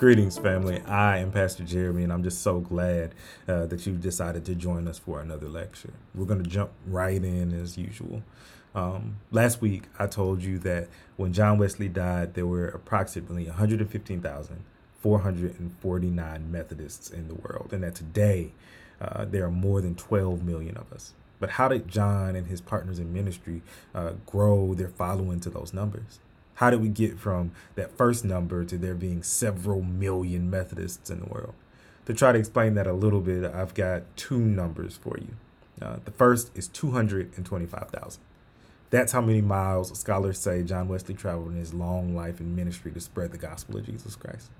Greetings, family. I am Pastor Jeremy, and I'm just so glad uh, that you decided to join us for another lecture. We're going to jump right in as usual. Um, last week, I told you that when John Wesley died, there were approximately 115,449 Methodists in the world, and that today uh, there are more than 12 million of us. But how did John and his partners in ministry uh, grow their following to those numbers? How did we get from that first number to there being several million Methodists in the world? To try to explain that a little bit, I've got two numbers for you. Uh, the first is 225,000. That's how many miles scholars say John Wesley traveled in his long life in ministry to spread the gospel of Jesus Christ.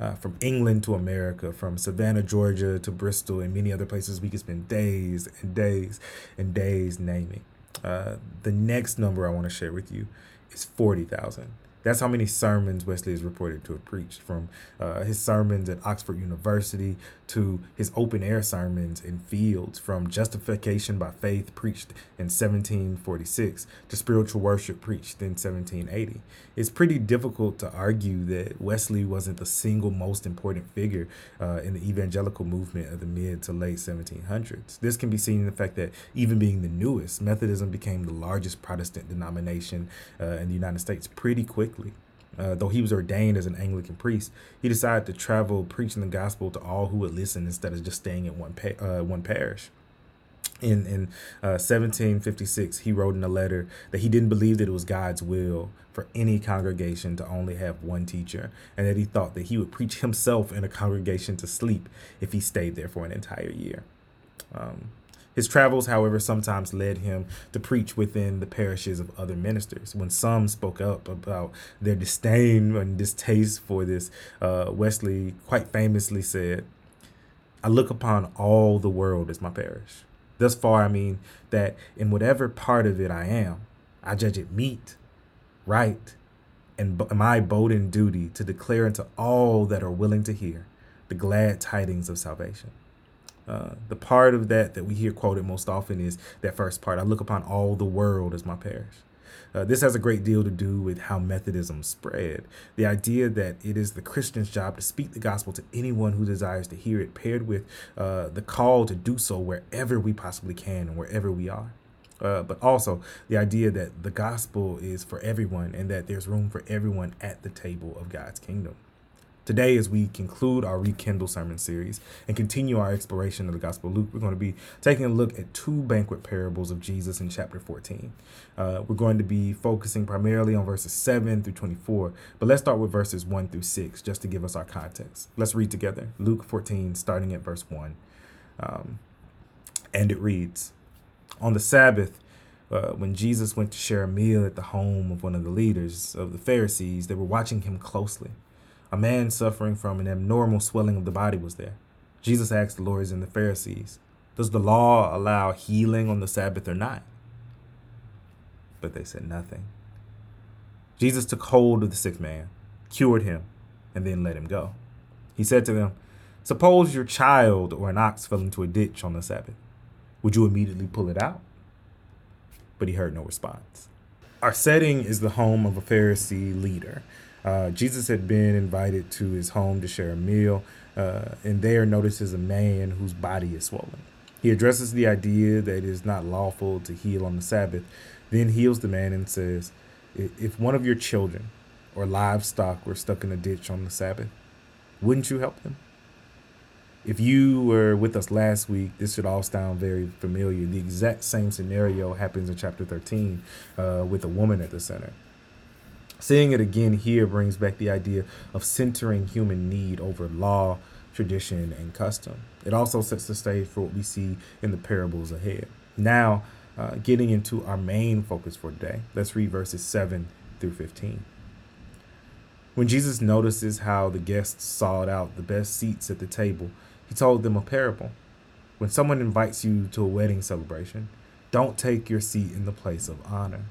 Uh, from England to America, from Savannah, Georgia to Bristol, and many other places, we could spend days and days and days naming. Uh, the next number I want to share with you is 40,000. That's how many sermons Wesley is reported to have preached, from uh, his sermons at Oxford University to his open air sermons in fields, from justification by faith preached in 1746 to spiritual worship preached in 1780. It's pretty difficult to argue that Wesley wasn't the single most important figure uh, in the evangelical movement of the mid to late 1700s. This can be seen in the fact that even being the newest, Methodism became the largest Protestant denomination uh, in the United States pretty quickly. Uh, though he was ordained as an Anglican priest, he decided to travel preaching the gospel to all who would listen instead of just staying in one pa- uh, one parish. In in uh, 1756, he wrote in a letter that he didn't believe that it was God's will for any congregation to only have one teacher, and that he thought that he would preach himself in a congregation to sleep if he stayed there for an entire year. Um, his travels, however, sometimes led him to preach within the parishes of other ministers. When some spoke up about their disdain and distaste for this, uh, Wesley quite famously said, I look upon all the world as my parish. Thus far, I mean that in whatever part of it I am, I judge it meet, right, and my bold duty to declare unto all that are willing to hear the glad tidings of salvation. Uh, the part of that that we hear quoted most often is that first part I look upon all the world as my parish. Uh, this has a great deal to do with how Methodism spread. The idea that it is the Christian's job to speak the gospel to anyone who desires to hear it, paired with uh, the call to do so wherever we possibly can and wherever we are. Uh, but also the idea that the gospel is for everyone and that there's room for everyone at the table of God's kingdom. Today, as we conclude our Rekindle sermon series and continue our exploration of the Gospel of Luke, we're going to be taking a look at two banquet parables of Jesus in chapter 14. Uh, we're going to be focusing primarily on verses 7 through 24, but let's start with verses 1 through 6 just to give us our context. Let's read together Luke 14, starting at verse 1. Um, and it reads On the Sabbath, uh, when Jesus went to share a meal at the home of one of the leaders of the Pharisees, they were watching him closely. A man suffering from an abnormal swelling of the body was there. Jesus asked the lawyers and the Pharisees, Does the law allow healing on the Sabbath or not? But they said nothing. Jesus took hold of the sick man, cured him, and then let him go. He said to them, Suppose your child or an ox fell into a ditch on the Sabbath. Would you immediately pull it out? But he heard no response. Our setting is the home of a Pharisee leader uh, Jesus had been invited to his home to share a meal, uh, and there notices a man whose body is swollen. He addresses the idea that it is not lawful to heal on the Sabbath, then heals the man and says, If one of your children or livestock were stuck in a ditch on the Sabbath, wouldn't you help them? If you were with us last week, this should all sound very familiar. The exact same scenario happens in chapter 13 uh, with a woman at the center. Seeing it again here brings back the idea of centering human need over law, tradition, and custom. It also sets the stage for what we see in the parables ahead. Now, uh, getting into our main focus for today, let's read verses 7 through 15. When Jesus notices how the guests sought out the best seats at the table, he told them a parable. When someone invites you to a wedding celebration, don't take your seat in the place of honor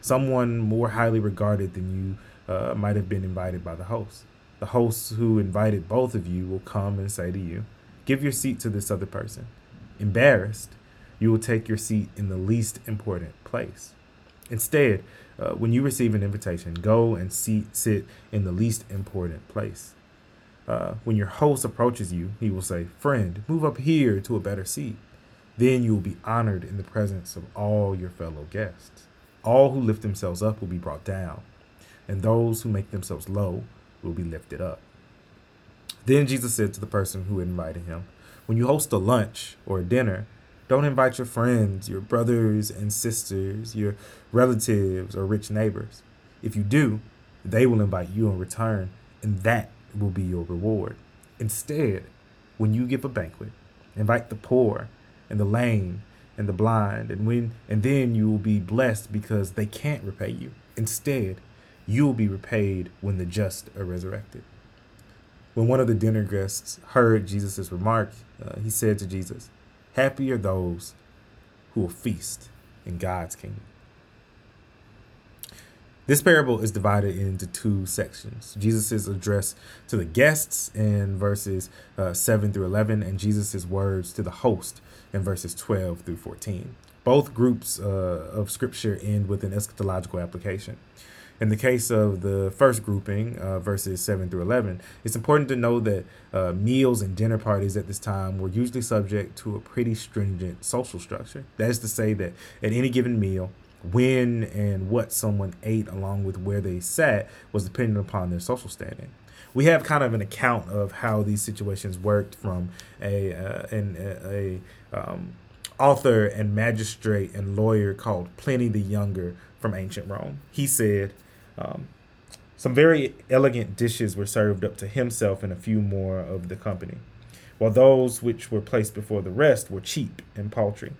someone more highly regarded than you uh, might have been invited by the host. The host who invited both of you will come and say to you, Give your seat to this other person. Embarrassed, you will take your seat in the least important place. Instead, uh, when you receive an invitation, go and seat, sit in the least important place. Uh, when your host approaches you, he will say, Friend, move up here to a better seat. Then you will be honored in the presence of all your fellow guests. All who lift themselves up will be brought down, and those who make themselves low will be lifted up. Then Jesus said to the person who invited him, When you host a lunch or a dinner, don't invite your friends, your brothers and sisters, your relatives, or rich neighbors. If you do, they will invite you in return, and that will be your reward. Instead, when you give a banquet, invite the poor and the lame and the blind, and when and then you will be blessed because they can't repay you. Instead, you will be repaid when the just are resurrected. When one of the dinner guests heard Jesus' remark, uh, he said to Jesus, Happy are those who will feast in God's kingdom. This parable is divided into two sections. Jesus' address to the guests in verses uh, 7 through 11, and Jesus' words to the host in verses 12 through 14. Both groups uh, of scripture end with an eschatological application. In the case of the first grouping, uh, verses 7 through 11, it's important to know that uh, meals and dinner parties at this time were usually subject to a pretty stringent social structure. That is to say, that at any given meal, when and what someone ate along with where they sat was dependent upon their social standing we have kind of an account of how these situations worked from a uh, an, a, a um, author and magistrate and lawyer called Pliny the Younger from ancient Rome. He said, um, "Some very elegant dishes were served up to himself and a few more of the company, while those which were placed before the rest were cheap and paltry."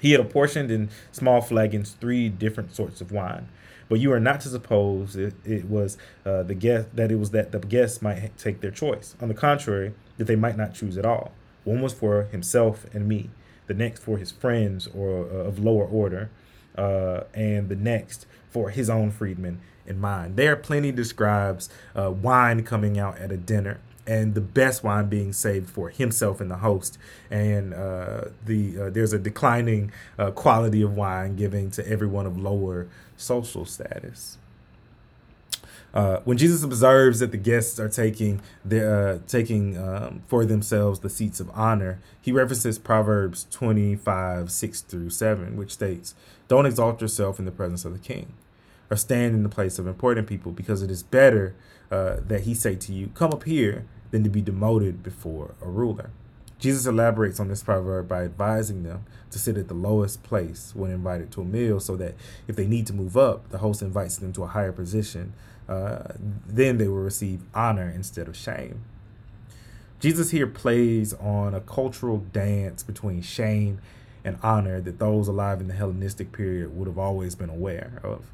He had apportioned in small flagons three different sorts of wine, but you are not to suppose it, it was uh, the guest that it was that the guests might take their choice. On the contrary, that they might not choose at all. One was for himself and me, the next for his friends or uh, of lower order, uh, and the next for his own freedmen and mine. There, Pliny describes uh, wine coming out at a dinner and the best wine being saved for himself and the host. And uh, the uh, there's a declining uh, quality of wine giving to everyone of lower social status. Uh, when Jesus observes that the guests are taking their, uh, taking um, for themselves the seats of honor, he references Proverbs 25, 6 through 7, which states, Don't exalt yourself in the presence of the king, or stand in the place of important people, because it is better uh, that he say to you, Come up here, than to be demoted before a ruler. Jesus elaborates on this proverb by advising them to sit at the lowest place when invited to a meal so that if they need to move up, the host invites them to a higher position. Uh, then they will receive honor instead of shame. Jesus here plays on a cultural dance between shame and honor that those alive in the Hellenistic period would have always been aware of.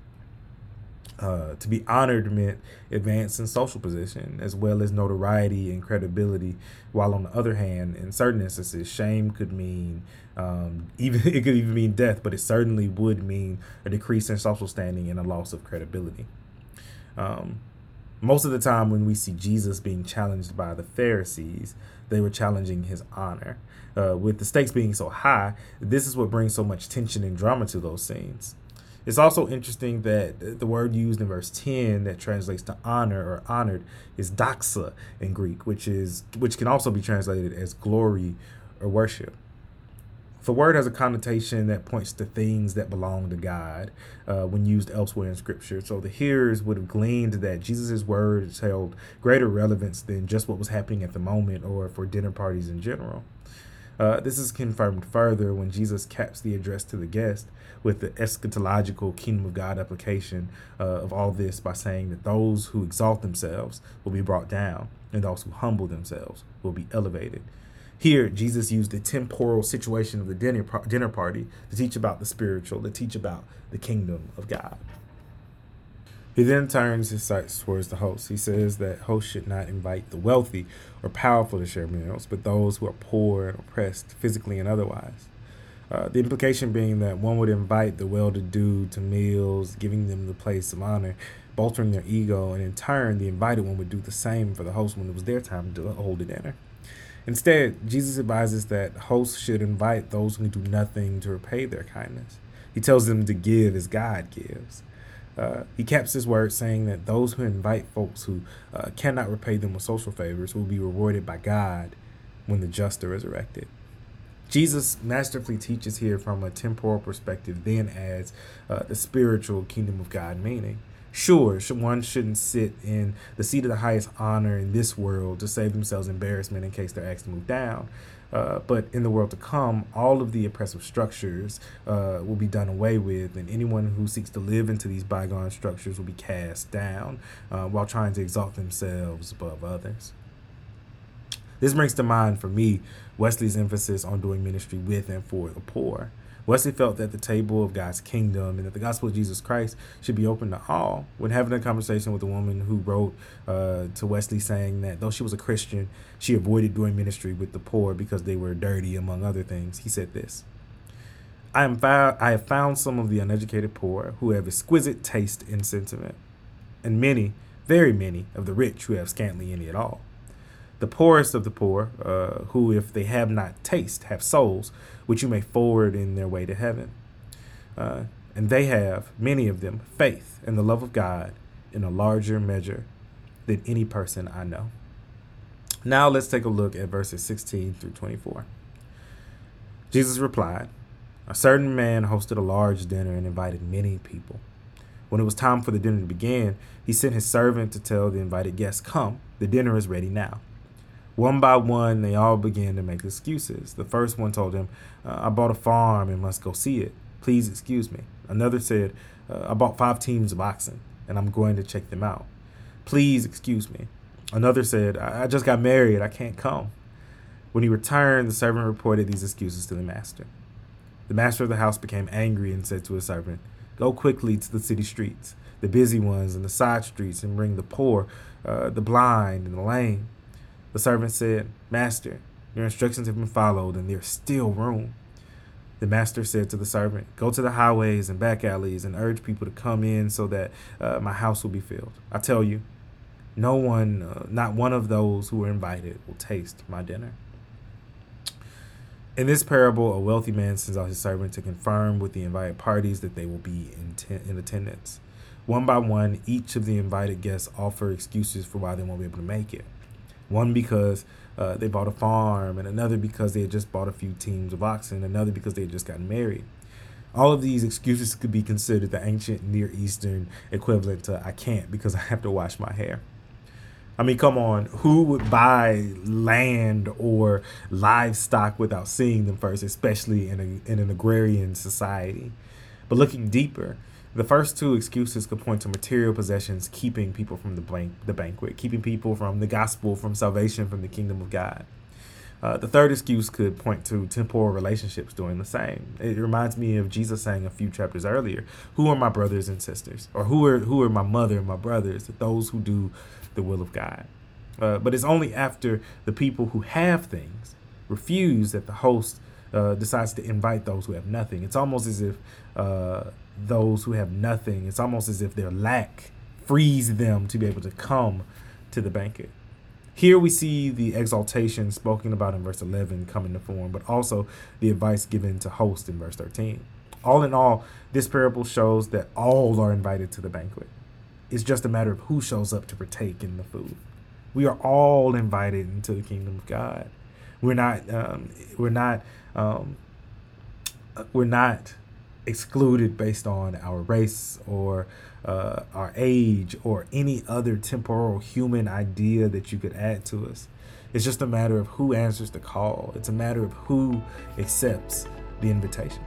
Uh, to be honored meant advance in social position as well as notoriety and credibility. While on the other hand, in certain instances, shame could mean um, even it could even mean death, but it certainly would mean a decrease in social standing and a loss of credibility. Um, most of the time, when we see Jesus being challenged by the Pharisees, they were challenging his honor. Uh, with the stakes being so high, this is what brings so much tension and drama to those scenes. It's also interesting that the word used in verse 10 that translates to honor or honored is doxa in Greek, which is which can also be translated as glory or worship. The word has a connotation that points to things that belong to God uh, when used elsewhere in Scripture. So the hearers would have gleaned that Jesus' words held greater relevance than just what was happening at the moment or for dinner parties in general. Uh, this is confirmed further when Jesus caps the address to the guest with the eschatological kingdom of God application uh, of all this by saying that those who exalt themselves will be brought down, and those who humble themselves will be elevated. Here, Jesus used the temporal situation of the dinner, dinner party to teach about the spiritual, to teach about the kingdom of God. He then turns his sights towards the host. He says that hosts should not invite the wealthy or powerful to share meals, but those who are poor and oppressed, physically and otherwise. Uh, the implication being that one would invite the well to do to meals, giving them the place of honor, bolstering their ego, and in turn, the invited one would do the same for the host when it was their time to hold a dinner. Instead, Jesus advises that hosts should invite those who do nothing to repay their kindness. He tells them to give as God gives. Uh, he caps his word saying that those who invite folks who uh, cannot repay them with social favors will be rewarded by God when the just are resurrected. Jesus masterfully teaches here from a temporal perspective, then adds uh, the spiritual kingdom of God meaning. Sure, one shouldn't sit in the seat of the highest honor in this world to save themselves embarrassment in case they're asked to move down. Uh, but in the world to come, all of the oppressive structures uh, will be done away with, and anyone who seeks to live into these bygone structures will be cast down uh, while trying to exalt themselves above others. This brings to mind for me Wesley's emphasis on doing ministry with and for the poor. Wesley felt that the table of God's kingdom and that the gospel of Jesus Christ should be open to all. When having a conversation with a woman who wrote uh, to Wesley saying that though she was a Christian, she avoided doing ministry with the poor because they were dirty, among other things, he said this. I, am found, I have found some of the uneducated poor who have exquisite taste in sentiment, and many, very many, of the rich who have scantly any at all the poorest of the poor, uh, who, if they have not taste, have souls, which you may forward in their way to heaven. Uh, and they have, many of them, faith and the love of God in a larger measure than any person I know. Now let's take a look at verses 16 through 24. Jesus replied, A certain man hosted a large dinner and invited many people. When it was time for the dinner to begin, he sent his servant to tell the invited guests, Come, the dinner is ready now. One by one, they all began to make excuses. The first one told him, uh, I bought a farm and must go see it. Please excuse me. Another said, uh, I bought five teams of oxen and I'm going to check them out. Please excuse me. Another said, I, I just got married. I can't come. When he returned, the servant reported these excuses to the master. The master of the house became angry and said to his servant, Go quickly to the city streets, the busy ones and the side streets, and bring the poor, uh, the blind, and the lame. The servant said, Master, your instructions have been followed, and there's still room. The master said to the servant, Go to the highways and back alleys and urge people to come in so that uh, my house will be filled. I tell you, no one, uh, not one of those who are invited, will taste my dinner. In this parable, a wealthy man sends out his servant to confirm with the invited parties that they will be in, in attendance. One by one, each of the invited guests offer excuses for why they won't be able to make it. One because uh, they bought a farm, and another because they had just bought a few teams of oxen, another because they had just gotten married. All of these excuses could be considered the ancient Near Eastern equivalent to I can't because I have to wash my hair. I mean, come on, who would buy land or livestock without seeing them first, especially in, a, in an agrarian society? But looking deeper, the first two excuses could point to material possessions keeping people from the, blank, the banquet, keeping people from the gospel, from salvation, from the kingdom of God. Uh, the third excuse could point to temporal relationships doing the same. It reminds me of Jesus saying a few chapters earlier, "Who are my brothers and sisters, or who are who are my mother and my brothers? Those who do the will of God." Uh, but it's only after the people who have things refuse that the host uh, decides to invite those who have nothing. It's almost as if uh, those who have nothing. It's almost as if their lack frees them to be able to come to the banquet. Here we see the exaltation spoken about in verse 11 come into form, but also the advice given to host in verse 13. All in all, this parable shows that all are invited to the banquet. It's just a matter of who shows up to partake in the food. We are all invited into the kingdom of God. We're not. Um, we're not. Um, we're not excluded based on our race or uh, our age or any other temporal human idea that you could add to us. It's just a matter of who answers the call. It's a matter of who accepts the invitation.